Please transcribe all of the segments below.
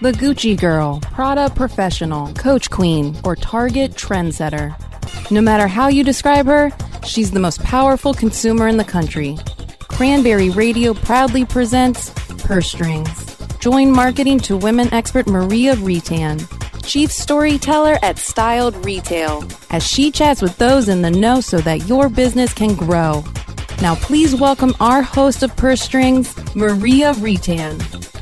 The Gucci Girl, Prada Professional, Coach Queen, or Target Trendsetter. No matter how you describe her, she's the most powerful consumer in the country. Cranberry Radio proudly presents Purse Strings. Join marketing to women expert Maria Retan, chief storyteller at Styled Retail, as she chats with those in the know so that your business can grow. Now, please welcome our host of Purse Strings, Maria Retan.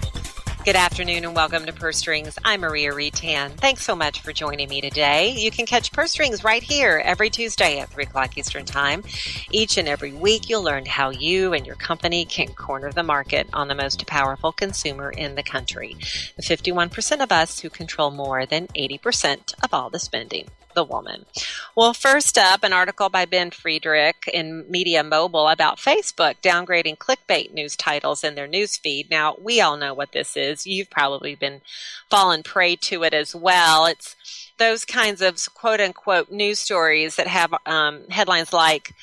Good afternoon and welcome to Purse Strings. I'm Maria Retan. Thanks so much for joining me today. You can catch Purse Strings right here every Tuesday at 3 o'clock Eastern Time. Each and every week, you'll learn how you and your company can corner the market on the most powerful consumer in the country. The 51% of us who control more than 80% of all the spending the woman. Well, first up, an article by Ben Friedrich in Media Mobile about Facebook downgrading clickbait news titles in their news feed. Now, we all know what this is. You've probably been fallen prey to it as well. It's those kinds of quote unquote news stories that have um, headlines like,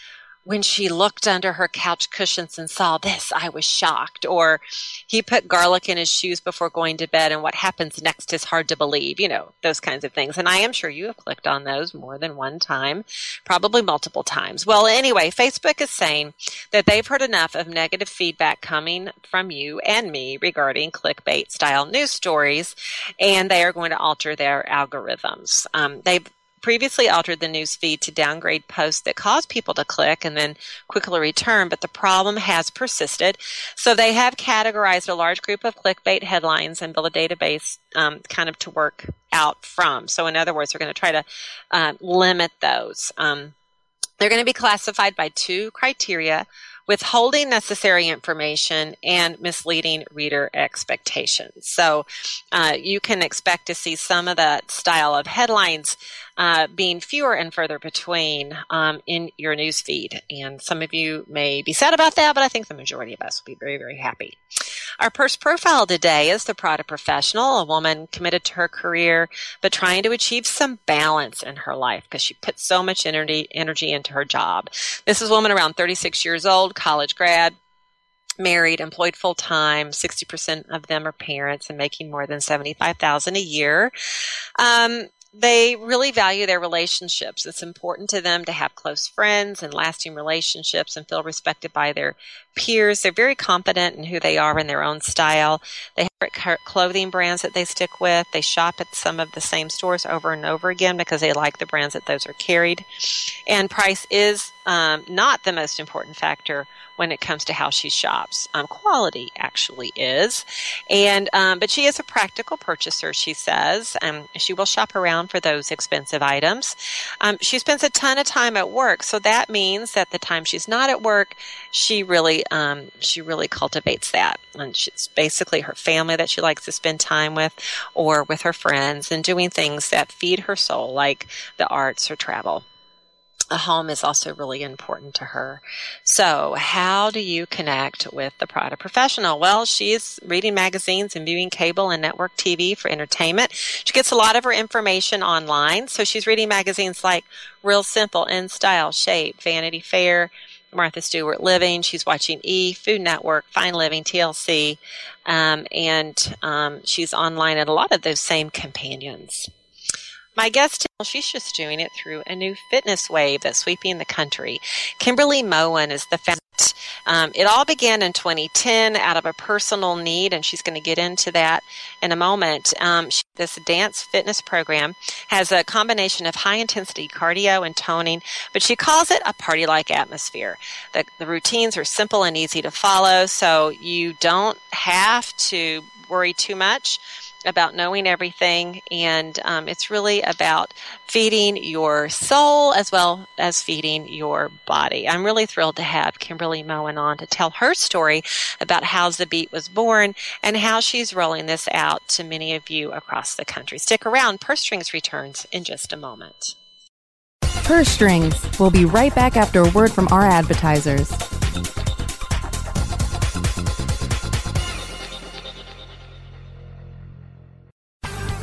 when she looked under her couch cushions and saw this, I was shocked. Or he put garlic in his shoes before going to bed, and what happens next is hard to believe. You know, those kinds of things. And I am sure you have clicked on those more than one time, probably multiple times. Well, anyway, Facebook is saying that they've heard enough of negative feedback coming from you and me regarding clickbait style news stories, and they are going to alter their algorithms. Um, they've previously altered the news feed to downgrade posts that cause people to click and then quickly return, but the problem has persisted. So they have categorized a large group of clickbait headlines and built a database um, kind of to work out from. So in other words, they're going to try to uh, limit those. Um, they're going to be classified by two criteria withholding necessary information and misleading reader expectations. So uh, you can expect to see some of that style of headlines uh, being fewer and further between um, in your news feed. And some of you may be sad about that, but I think the majority of us will be very, very happy. Our first profile today is the Prada professional, a woman committed to her career, but trying to achieve some balance in her life because she puts so much energy, energy into her job. This is a woman around 36 years old, college grad, married, employed full time. 60% of them are parents and making more than 75,000 a year. Um, they really value their relationships. It's important to them to have close friends and lasting relationships and feel respected by their peers. They're very confident in who they are in their own style. They have clothing brands that they stick with. They shop at some of the same stores over and over again because they like the brands that those are carried. And price is um, not the most important factor when it comes to how she shops. Um, quality actually is, and um, but she is a practical purchaser. She says um, she will shop around for those expensive items. Um, she spends a ton of time at work, so that means that the time she's not at work, she really um, she really cultivates that, and it's basically her family that she likes to spend time with, or with her friends, and doing things that feed her soul, like the arts or travel a home is also really important to her. So, how do you connect with the Prada professional? Well, she's reading magazines and viewing cable and network TV for entertainment. She gets a lot of her information online. So, she's reading magazines like Real Simple, In Style, Shape, Vanity Fair, Martha Stewart Living. She's watching E, Food Network, Fine Living, TLC, um, and um, she's online at a lot of those same companions. My guest, she's just doing it through a new fitness wave that's sweeping the country. Kimberly Moen is the founder. Um, it all began in 2010 out of a personal need, and she's going to get into that in a moment. Um, she, this dance fitness program has a combination of high intensity cardio and toning, but she calls it a party like atmosphere. The, the routines are simple and easy to follow, so you don't have to worry too much about knowing everything, and um, it's really about feeding your soul as well as feeding your body. I'm really thrilled to have Kimberly Moen on to tell her story about how XaBeat was born and how she's rolling this out to many of you across the country. Stick around, Purse Strings returns in just a moment. Purse Strings. We'll be right back after a word from our advertisers.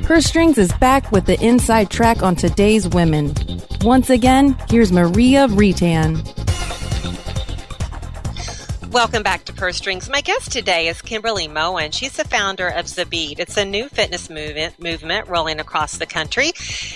Purse Strings is back with the inside track on today's women. Once again, here's Maria Retan. Welcome back to Purse Strings. My guest today is Kimberly Moen. She's the founder of XaBeat. It's a new fitness movement movement rolling across the country.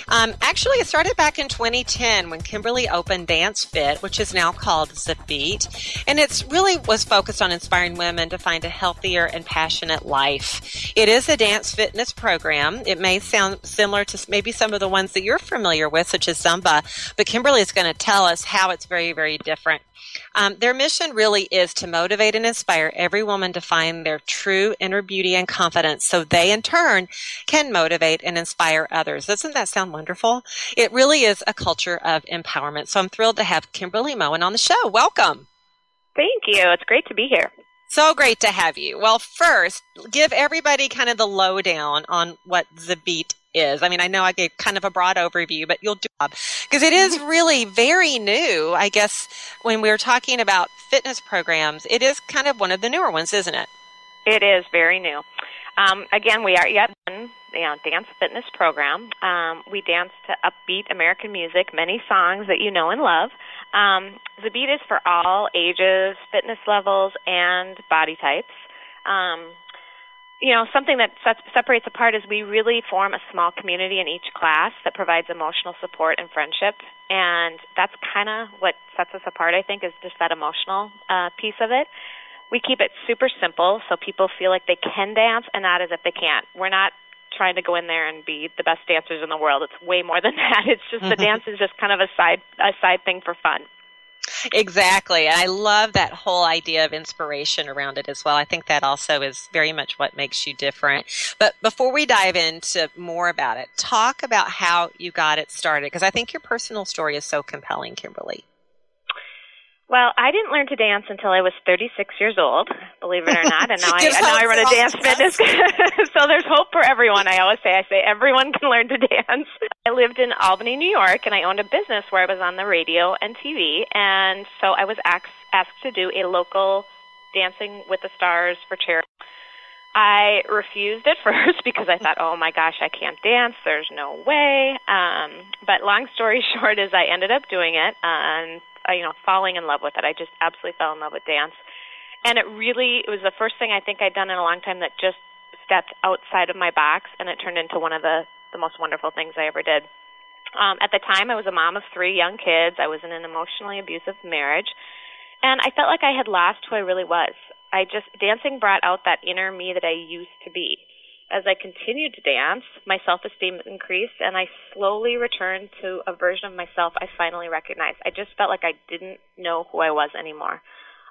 Um, actually, it started back in 2010 when Kimberly opened Dance Fit, which is now called XaBeat, and it's really was focused on inspiring women to find a healthier and passionate life. It is a dance fitness program. It may sound similar to maybe some of the ones that you're familiar with, such as Zumba, but Kimberly is going to tell us how it's very, very different. Um, their mission really is to motivate and inspire every woman to find their true inner beauty and confidence so they in turn can motivate and inspire others. Doesn't that sound wonderful? It really is a culture of empowerment. So I'm thrilled to have Kimberly Moen on the show. Welcome. Thank you. It's great to be here. So great to have you. Well, first, give everybody kind of the lowdown on what XaBeat is. I mean, I know I gave kind of a broad overview, but you'll do because it is really very new. I guess when we are talking about fitness programs, it is kind of one of the newer ones, isn't it? It is very new. Um, again, we are yet one you know, dance fitness program. Um, we dance to upbeat American music, many songs that you know and love. Um, beat is for all ages, fitness levels, and body types. Um, you know, something that sets, separates apart is we really form a small community in each class that provides emotional support and friendship. And that's kind of what sets us apart, I think, is just that emotional uh, piece of it. We keep it super simple so people feel like they can dance and not as if they can't. We're not trying to go in there and be the best dancers in the world. It's way more than that. It's just the dance is just kind of a side a side thing for fun. Exactly. And I love that whole idea of inspiration around it as well. I think that also is very much what makes you different. But before we dive into more about it, talk about how you got it started because I think your personal story is so compelling, Kimberly. Well, I didn't learn to dance until I was 36 years old, believe it or not, and now I now I run a dance fitness. so there's hope for everyone. I always say I say everyone can learn to dance. I lived in Albany, New York, and I owned a business where I was on the radio and TV, and so I was asked asked to do a local Dancing with the Stars for charity. I refused at first because I thought, oh my gosh, I can't dance. There's no way. Um, but long story short is I ended up doing it and uh, you know, falling in love with it. I just absolutely fell in love with dance. And it really it was the first thing I think I'd done in a long time that just stepped outside of my box and it turned into one of the the most wonderful things I ever did. Um, at the time, I was a mom of three young kids. I was in an emotionally abusive marriage, and I felt like I had lost who I really was. I just dancing brought out that inner me that I used to be as I continued to dance, my self esteem increased and I slowly returned to a version of myself I finally recognized. I just felt like I didn't know who I was anymore.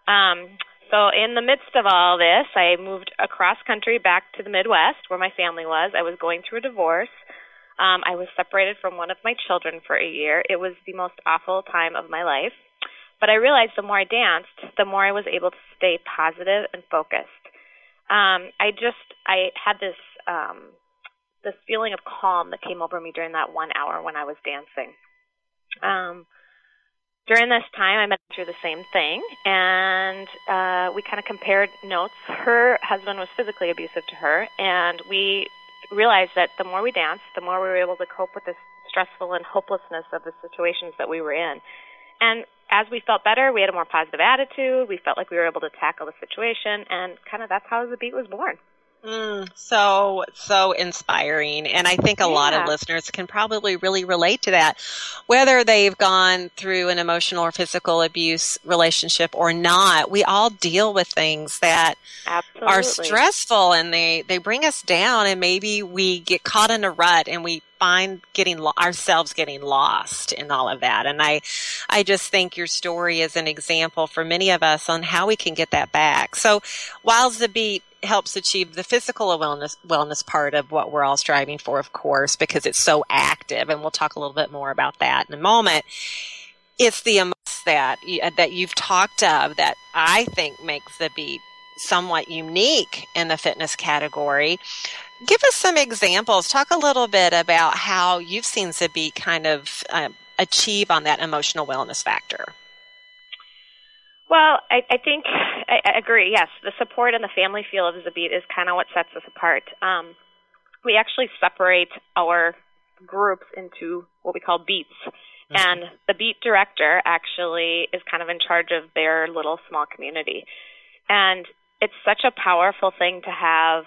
Um, So, in the midst of all this, I moved across country back to the Midwest where my family was. I was going through a divorce. Um, I was separated from one of my children for a year. It was the most awful time of my life. But I realized the more I danced, the more I was able to stay positive and focused. Um, I just I had this um, this feeling of calm that came over me during that one hour when I was dancing. Um, during this time, I met through the same thing, and uh, we kind of compared notes. Her husband was physically abusive to her, and we realized that the more we danced, the more we were able to cope with this stressful and hopelessness of the situations that we were in. And as we felt better, we had a more positive attitude. We felt like we were able to tackle the situation, and kind of that's how the beat was born. Mm, so, so inspiring. And I think a yeah. lot of listeners can probably really relate to that. Whether they've gone through an emotional or physical abuse relationship or not, we all deal with things that Absolutely. are stressful and they, they bring us down and maybe we get caught in a rut and we find getting lo- ourselves getting lost in all of that. And I, I just think your story is an example for many of us on how we can get that back. So while the beat helps achieve the physical wellness wellness part of what we're all striving for, of course, because it's so active, and we'll talk a little bit more about that in a moment. It's the that that you've talked of that I think makes the beat somewhat unique in the fitness category. Give us some examples. Talk a little bit about how you've seen XaBeat kind of uh, achieve on that emotional wellness factor. Well, I, I think I, I agree. Yes, the support and the family feel of XaBeat is kind of what sets us apart. Um, we actually separate our groups into what we call beats, mm-hmm. and the beat director actually is kind of in charge of their little small community, and it's such a powerful thing to have,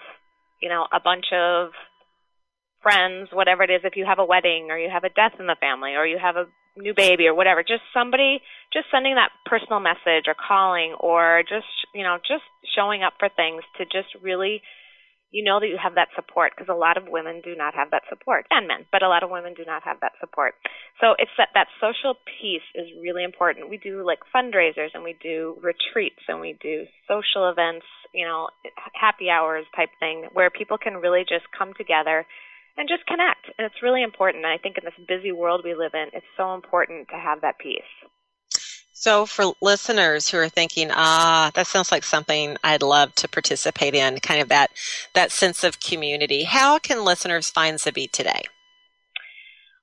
you know, a bunch of friends, whatever it is, if you have a wedding or you have a death in the family or you have a new baby or whatever, just somebody just sending that personal message or calling or just, you know, just showing up for things to just really you know that you have that support because a lot of women do not have that support and men but a lot of women do not have that support so it's that that social piece is really important we do like fundraisers and we do retreats and we do social events you know happy hours type thing where people can really just come together and just connect. And it's really important. And I think in this busy world we live in, it's so important to have that piece. So, for listeners who are thinking, ah, that sounds like something I'd love to participate in, kind of that that sense of community, how can listeners find XaBeat today?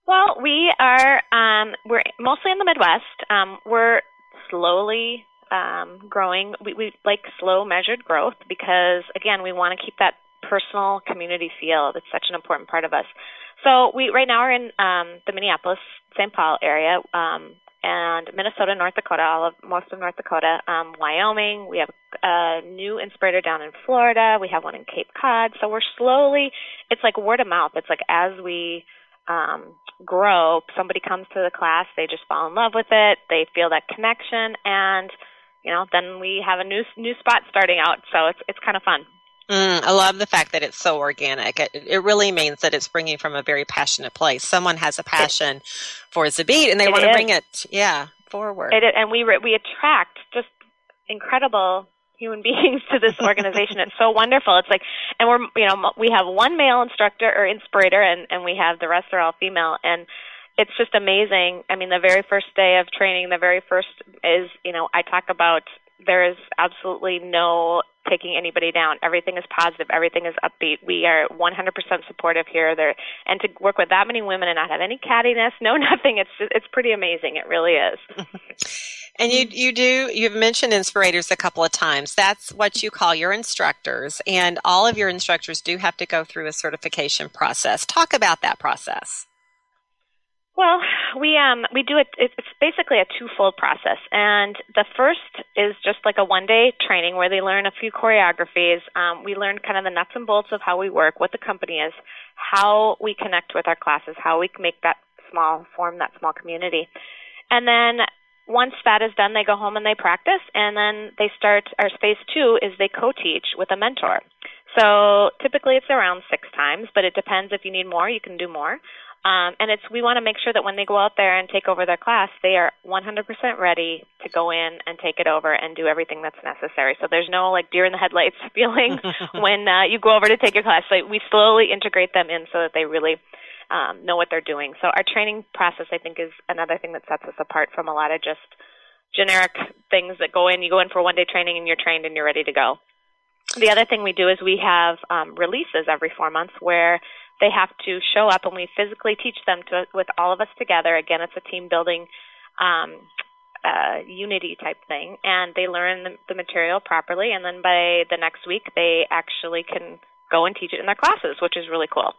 Well, we are um, we're mostly in the Midwest. Um, we're slowly um, growing. We, we like slow, measured growth because again, we want to keep that personal community feel. That's such an important part of us. So we right now are in um, the Minneapolis, St. Paul area, um, and Minnesota, North Dakota, all of most of North Dakota, um, Wyoming. We have a new inspirator down in Florida. We have one in Cape Cod. So we're slowly. It's like word of mouth. It's like as we um, grow, somebody comes to the class, they just fall in love with it. They feel that connection, and you know, then we have a new new spot starting out. So it's it's kind of fun. Mm, I love the fact that it's so organic. It, it, really means that it's bringing from a very passionate place. Someone has a passion for XaBeat, and they want to bring it, yeah, forward. It, and we re, we attract just incredible human beings to this organization. it's so wonderful. It's like, and we're you know we have one male instructor or inspirator, and and we have the rest are all female, and it's just amazing. I mean, the very first day of training, the very first is you know I talk about there is absolutely no taking anybody down. Everything is positive. Everything is upbeat. We are 100% supportive here. There, and to work with that many women and not have any cattiness, no nothing. It's just, it's pretty amazing. It really is. and you you do you've mentioned inspirators a couple of times. That's what you call your instructors, and all of your instructors do have to go through a certification process. Talk about that process. Well, we um we do it. It's basically a twofold process, and the first is just like a one day training where they learn a few choreographies. Um, we learn kind of the nuts and bolts of how we work, what the company is, how we connect with our classes, how we make that small form that small community, and then once that is done, they go home and they practice, and then they start. Our phase two is they co-teach with a mentor. So typically it's around six times, but it depends. If you need more, you can do more. Um, and it's we want to make sure that when they go out there and take over their class, they are 100% ready to go in and take it over and do everything that's necessary. So there's no like deer in the headlights feeling when uh, you go over to take your class. So we slowly integrate them in so that they really um, know what they're doing. So our training process, I think, is another thing that sets us apart from a lot of just generic things that go in. You go in for one day training and you're trained and you're ready to go. The other thing we do is we have um, releases every four months where they have to show up and we physically teach them to with all of us together. Again, it's a team building um, uh, unity type thing, and they learn the, the material properly, and then by the next week they actually can go and teach it in their classes, which is really cool.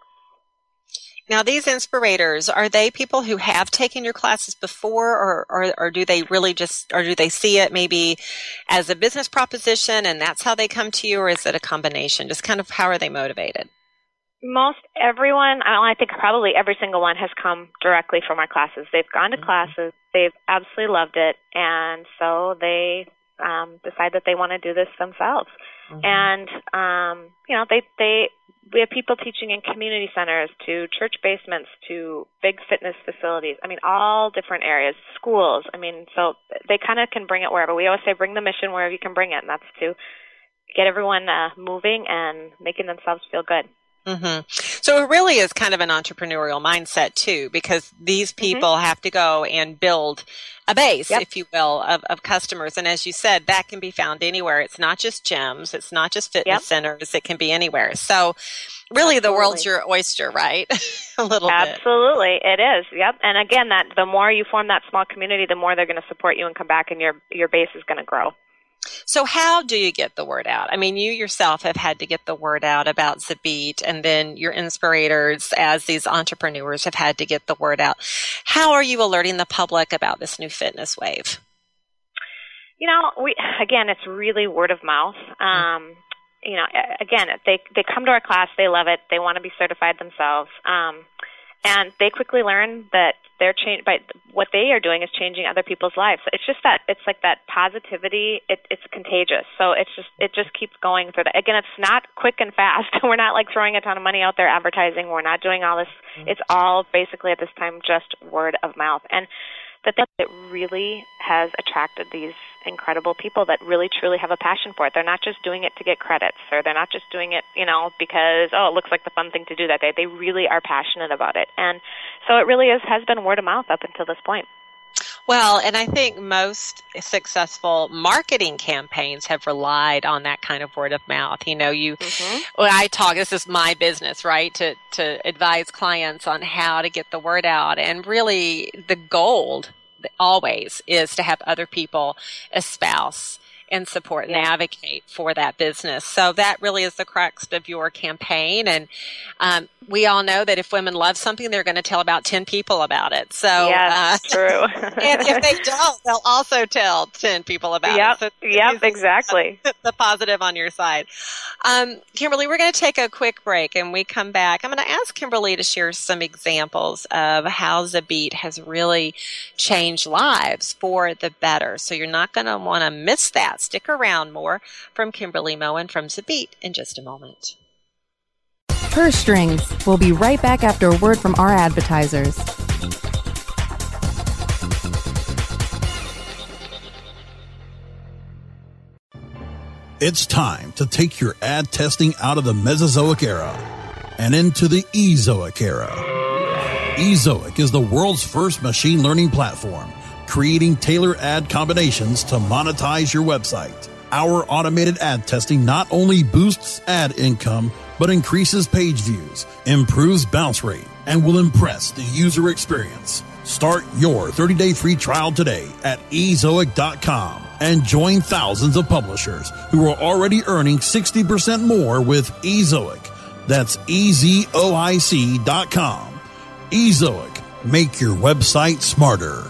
Now, these inspirators, are they people who have taken your classes before or, or, or, do they really just, or do they see it maybe as a business proposition and that's how they come to you or is it a combination? Just kind of how are they motivated? Most everyone, I think probably every single one has come directly from our classes. They've gone to mm-hmm. classes, they've absolutely loved it, and so they um, decide that they want to do this themselves. Mm-hmm. And um, you know, they they we have people teaching in community centers to church basements to big fitness facilities. I mean, all different areas, schools. I mean, so they kind of can bring it wherever. We always say bring the mission wherever you can bring it, and that's to get everyone uh, moving and making themselves feel good. Mm-hmm. So it really is kind of an entrepreneurial mindset too, because these mm-hmm. people mm-hmm. have to go and build a base, yep. if you will, of, of customers. And as you said, that can be found anywhere. It's not just gyms. It's not just fitness yep. centers. It can be anywhere. So really Absolutely. the world's your oyster, right? a little Absolutely. Bit. It is. Yep. And again, that the more you form that small community, the more they're going to support you and come back and your, your base is going to grow. So how do you get the word out? I mean, you yourself have had to get the word out about XaBeat and then your inspirators as these entrepreneurs have had to get the word out. How are you alerting the public about this new fitness wave? You know, we again, it's really word of mouth. Um, you know, again, they they come to our class, they love it, they want to be certified themselves. Um, and they quickly learn that they're change by what they are doing is changing other people's lives. It's just that it's like that positivity. It, it's contagious. So it's just it just keeps going through that. Again, it's not quick and fast. We're not like throwing a ton of money out there advertising. We're not doing all this. Mm-hmm. It's all basically at this time just word of mouth. And the thing that really has attracted these incredible people that really truly have a passion for it. They're not just doing it to get credits or they're not just doing it, you know, because oh, it looks like the fun thing to do that day. They really are passionate about it. And so it really is has been word of mouth up until this point. Well, and I think most successful marketing campaigns have relied on that kind of word of mouth. You know, you, mm-hmm. when I talk, this is my business, right? To, to advise clients on how to get the word out. And really the gold always is to have other people espouse and support yeah. and advocate for that business. So that really is the crux of your campaign. And um, we all know that if women love something, they're going to tell about 10 people about it. So, yes, uh, true. and if they don't, they'll also tell 10 people about yep. it. So yep, exactly. The positive on your side. Um, Kimberly, we're going to take a quick break and we come back. I'm going to ask Kimberly to share some examples of how XaBeat has really changed lives for the better. So you're not going to want to miss that. Stick around more from Kimberly Moen from XaBeat in just a moment. Purse Strings. We'll be right back after a word from our advertisers. It's time to take your ad testing out of the Mesozoic era and into the Ezoic era. Ezoic is the world's first machine learning platform, creating tailor ad combinations to monetize your website. Our automated ad testing not only boosts ad income, but increases page views, improves bounce rate, and will impress the user experience. Start your 30-day free trial today at ezoic.com and join thousands of publishers who are already earning 60% more with Ezoic. That's ezoic.com. Ezoic. Make your website smarter.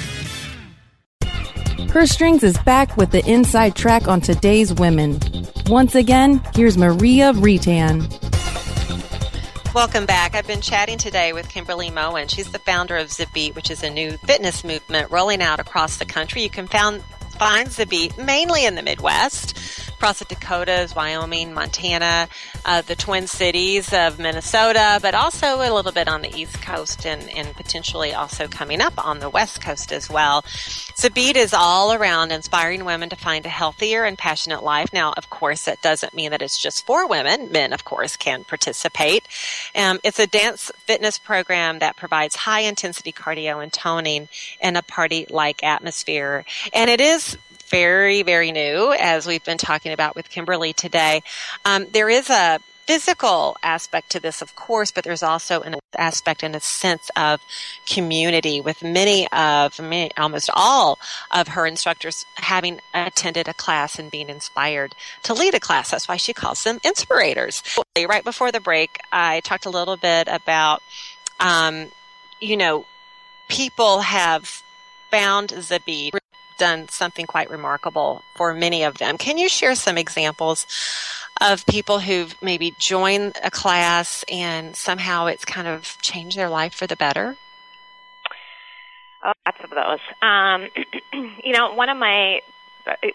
Purse Strings is back with the inside track on today's women. Once again, here's Maria Retan. Welcome back. I've been chatting today with Kimberly Moen. She's the founder of XaBeat, which is a new fitness movement rolling out across the country. You can found, find XaBeat mainly in the Midwest across the Dakotas, Wyoming, Montana, uh, the Twin Cities of Minnesota, but also a little bit on the East Coast and, and potentially also coming up on the West Coast as well. XaBeat is all around inspiring women to find a healthier and passionate life. Now, of course, that doesn't mean that it's just for women. Men, of course, can participate. Um, it's a dance fitness program that provides high intensity cardio and toning in a party like atmosphere. And it is very, very new, as we've been talking about with Kimberly today. Um, there is a physical aspect to this, of course, but there's also an aspect and a sense of community with many of, many, almost all of her instructors having attended a class and being inspired to lead a class. That's why she calls them inspirators. Right before the break, I talked a little bit about, um, you know, people have found XaBeat done something quite remarkable for many of them. Can you share some examples of people who've maybe joined a class and somehow it's kind of changed their life for the better? Oh, lots of those. Um, you know, one of my,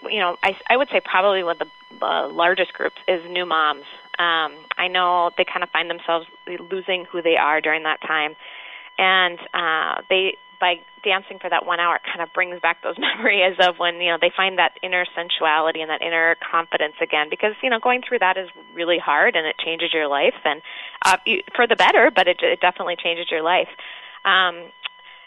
you know, I, I would say probably one of the, the largest groups is new moms. Um, I know they kind of find themselves losing who they are during that time, and uh, they by dancing for that one hour, it kind of brings back those memories of when you know they find that inner sensuality and that inner confidence again. Because you know going through that is really hard and it changes your life and uh, you, for the better, but it, it definitely changes your life. Um,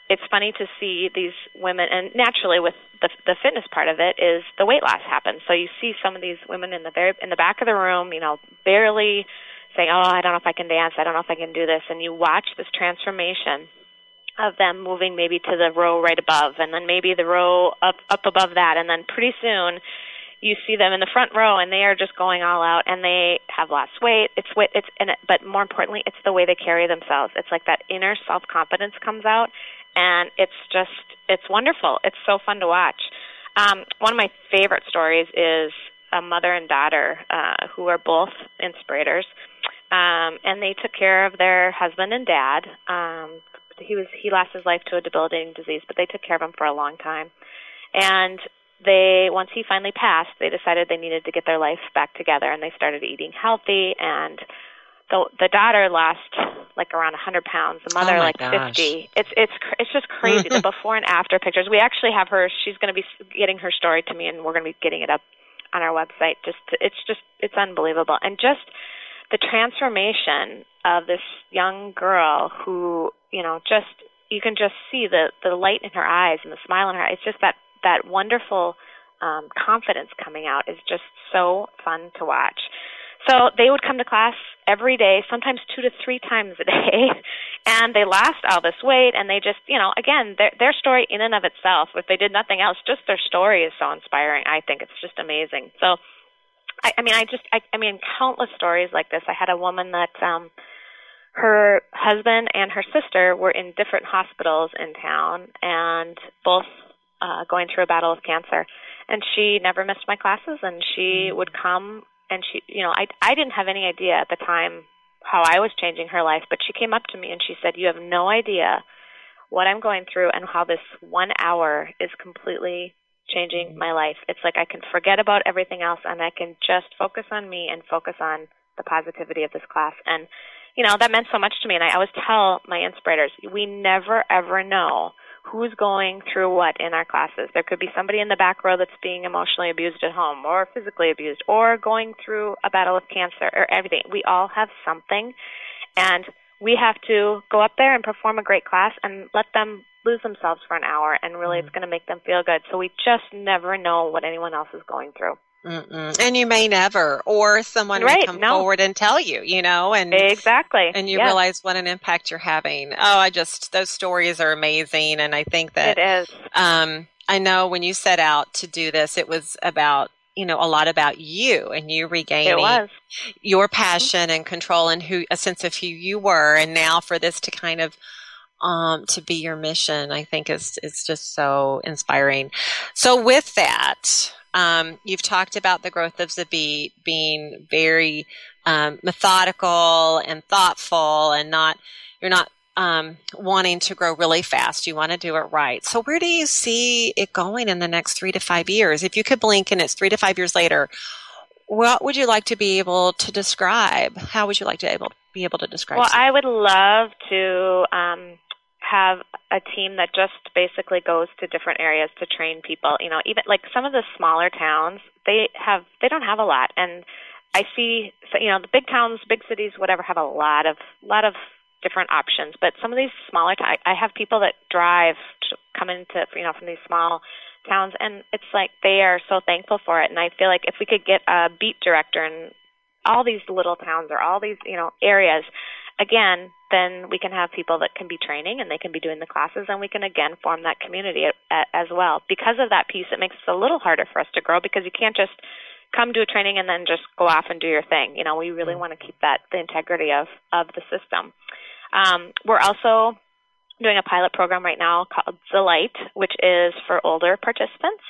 it's funny to see these women, and naturally with the the fitness part of it is the weight loss happens. So you see some of these women in the very in the back of the room, you know, barely saying, "Oh, I don't know if I can dance. I don't know if I can do this," and you watch this transformation of them moving maybe to the row right above and then maybe the row up up above that. And then pretty soon you see them in the front row and they are just going all out and they have lost weight. It's weight it's and it, but more importantly it's the way they carry themselves. It's like that inner self confidence comes out and it's just it's wonderful. It's so fun to watch. Um one of my favorite stories is a mother and daughter uh who are both inspirators. Um and they took care of their husband and dad um he was he lost his life to a debilitating disease, but they took care of him for a long time. And they once he finally passed, they decided they needed to get their life back together, and they started eating healthy. And the the daughter lost like around a 100 pounds, the mother oh like gosh. 50. It's it's it's just crazy. the before and after pictures. We actually have her. She's going to be getting her story to me, and we're going to be getting it up on our website. Just to, it's just it's unbelievable, and just the transformation of this young girl who you know just you can just see the the light in her eyes and the smile in her eyes. It's just that that wonderful um, confidence coming out is just so fun to watch. So they would come to class every day, sometimes two to three times a day, and they lost all this weight. And they just, you know, again, their their story in and of itself, if they did nothing else, just their story is so inspiring. I think it's just amazing. So, I, I mean, I just, I, I mean, countless stories like this. I had a woman that um, her husband and her sister were in different hospitals in town and both uh going through a battle of cancer and she never missed my classes and she would come and she you know i i didn't have any idea at the time how I was changing her life, but she came up to me and she said, "You have no idea what I'm going through and how this 1 hour is completely changing mm-hmm. my life. It's like I can forget about everything else and I can just focus on me and focus on the positivity of this class." And you know, that meant so much to me and I always tell my inspirators, we never ever know who's going through what in our classes. There could be somebody in the back row that's being emotionally abused at home or physically abused or going through a battle of cancer or everything. We all have something and we have to go up there and perform a great class and let them lose themselves for an hour and really mm-hmm. it's going to make them feel good. So we just never know what anyone else is going through. Mm-mm. And you may never, or someone right, may come no. forward and tell you, you know, and exactly, and you yes. realize what an impact you're having. Oh, I just those stories are amazing, and I think that it is. Um, I know when you set out to do this, it was about you know a lot about you and you regaining your mm-hmm. passion and control and who a sense of who you were, and now for this to kind of um, to be your mission, I think is is just so inspiring. So with that um, you've talked about the growth of XaBeat being very um, methodical and thoughtful, and not you're not um, wanting to grow really fast. You want to do it right. So, where do you see it going in the next three to five years? If you could blink and it's three to five years later, what would you like to be able to describe? How would you like to able be able to describe? Well, I would love to um, have a team that just basically goes to different areas to train people. You know, even like some of the smaller towns, they have they don't have a lot, and I see you know the big towns, big cities, whatever, have a lot of lot of different options. But some of these smaller, t- I have people that drive to come into you know from these small towns, and it's like they are so thankful for it. And I feel like if we could get a beat director in all these little towns or all these you know areas again, then we can have people that can be training and they can be doing the classes, and we can again form that community as well. Because of that piece, it makes it a little harder for us to grow because you can't just come to a training and then just go off and do your thing. You know, we really mm-hmm. want to keep that the integrity of of the system. Um, we're also doing a pilot program right now called The Light, which is for older participants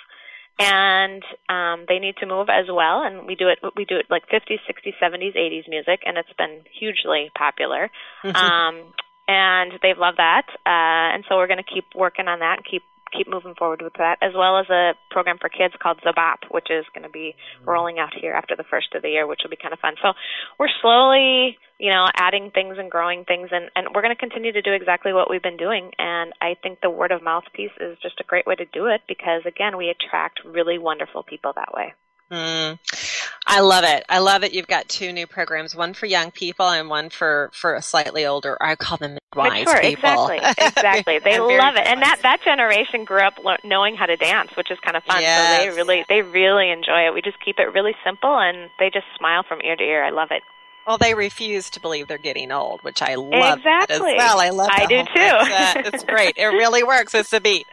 and um, they need to move as well. And we do it. We do it like 50s, 60s, 70s, 80s music, and it's been hugely popular. um, and they've loved that. Uh, and so we're going to keep working on that and keep keep moving forward with that, as well as a program for kids called Zabop, which is going to be mm-hmm. rolling out here after the first of the year, which will be kind of fun. So we're slowly, you know, adding things and growing things, and, and we're going to continue to do exactly what we've been doing. And I think the word of mouth piece is just a great way to do it because, again, we attract really wonderful people that way. Mm. I love it. I love it. You've got two new programs, one for young people and one for, for a slightly older, I call them midwives Mature, people. Exactly. Exactly. They love it. And that, that generation grew up lo- knowing how to dance, which is kind of fun. Yes. So they really, they really enjoy it. We just keep it really simple and they just smile from ear to ear. I love it. Well, they refuse to believe they're getting old, which I love exactly. as well. I love. I do too. It's, it's, great. It really works. It's a beat.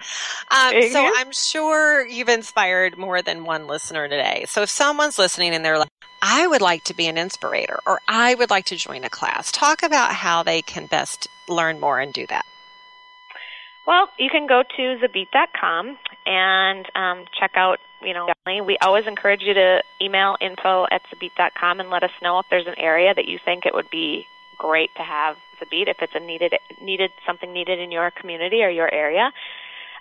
Um, mm-hmm. So I'm sure you've inspired more than one listener today. So if someone's listening and they're like, "I would like to be an inspirator," or "I would like to join a class," talk about how they can best learn more and do that. Well, you can go to xabeat.com and um, check out, you know, we always encourage you to email info at xabeat.com and let us know if there's an area that you think it would be great to have XaBeat, if it's a needed, needed something needed in your community or your area.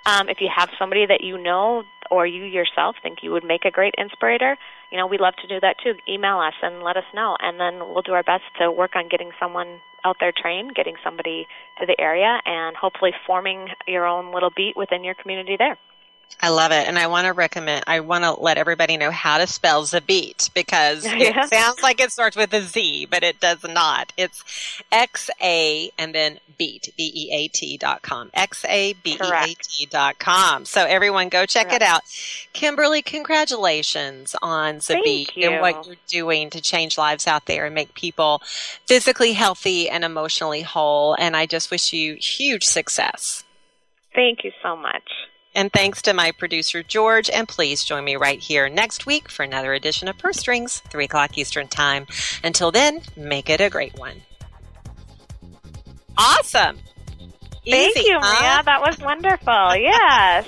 Um, if you have somebody that you know or you yourself think you would make a great inspirator, you know, we'd love to do that too. Email us and let us know, and then we'll do our best to work on getting someone out there trained, getting somebody to the area, and hopefully forming your own little beat within your community there. I love it. And I want to recommend, I want to let everybody know how to spell XaBeat because yeah. it sounds like it starts with a Z, but it does not. It's X A and then beat, B E A T dot com. X A B E A T dot com. So everyone go check Correct. it out. Kimberly, congratulations on XaBeat and what you're doing to change lives out there and make people physically healthy and emotionally whole. And I just wish you huge success. Thank you so much. And thanks to my producer, George. And please join me right here next week for another edition of Purse Strings, 3 o'clock Eastern Time. Until then, make it a great one. Awesome. Thank Easy, you, huh? Mia. That was wonderful. yes.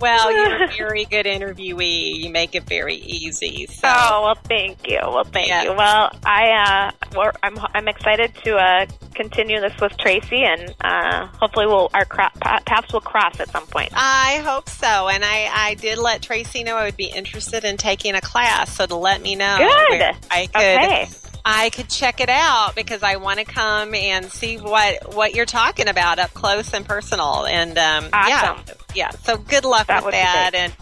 Well, you're a very good interviewee. You make it very easy. So. Oh well, thank you. Well, thank yeah. you. Well, I uh, I'm I'm excited to uh, continue this with Tracy, and uh, hopefully, we'll our cro- paths will cross at some point. I hope so, and I I did let Tracy know I would be interested in taking a class, so to let me know. Good. I could. Okay. I could check it out because I want to come and see what what you're talking about up close and personal. And um, awesome. yeah, yeah. So good luck that with that. And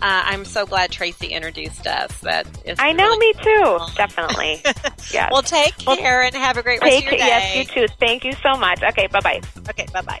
uh, I'm so glad Tracy introduced us. That is I know, really me too. Definitely. yeah. Well, take care well, and have a great rest take, of your day. Yes, you too. Thank you so much. Okay, bye bye. Okay, bye bye.